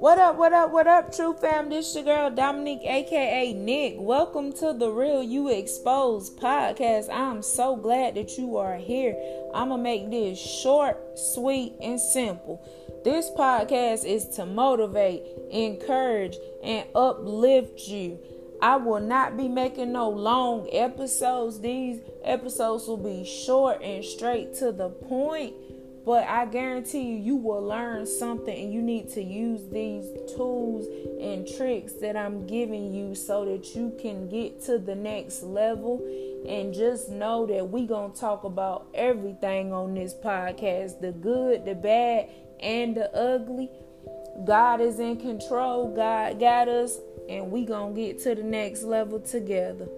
What up, what up, what up, true fam? This your girl Dominique, aka Nick. Welcome to the Real U Exposed podcast. I'm so glad that you are here. I'm gonna make this short, sweet, and simple. This podcast is to motivate, encourage, and uplift you. I will not be making no long episodes. These episodes will be short and straight to the point but I guarantee you, you will learn something and you need to use these tools and tricks that I'm giving you so that you can get to the next level. And just know that we to talk about everything on this podcast the good, the bad, and the ugly. God is in control. God got us. And we to get to the next level together.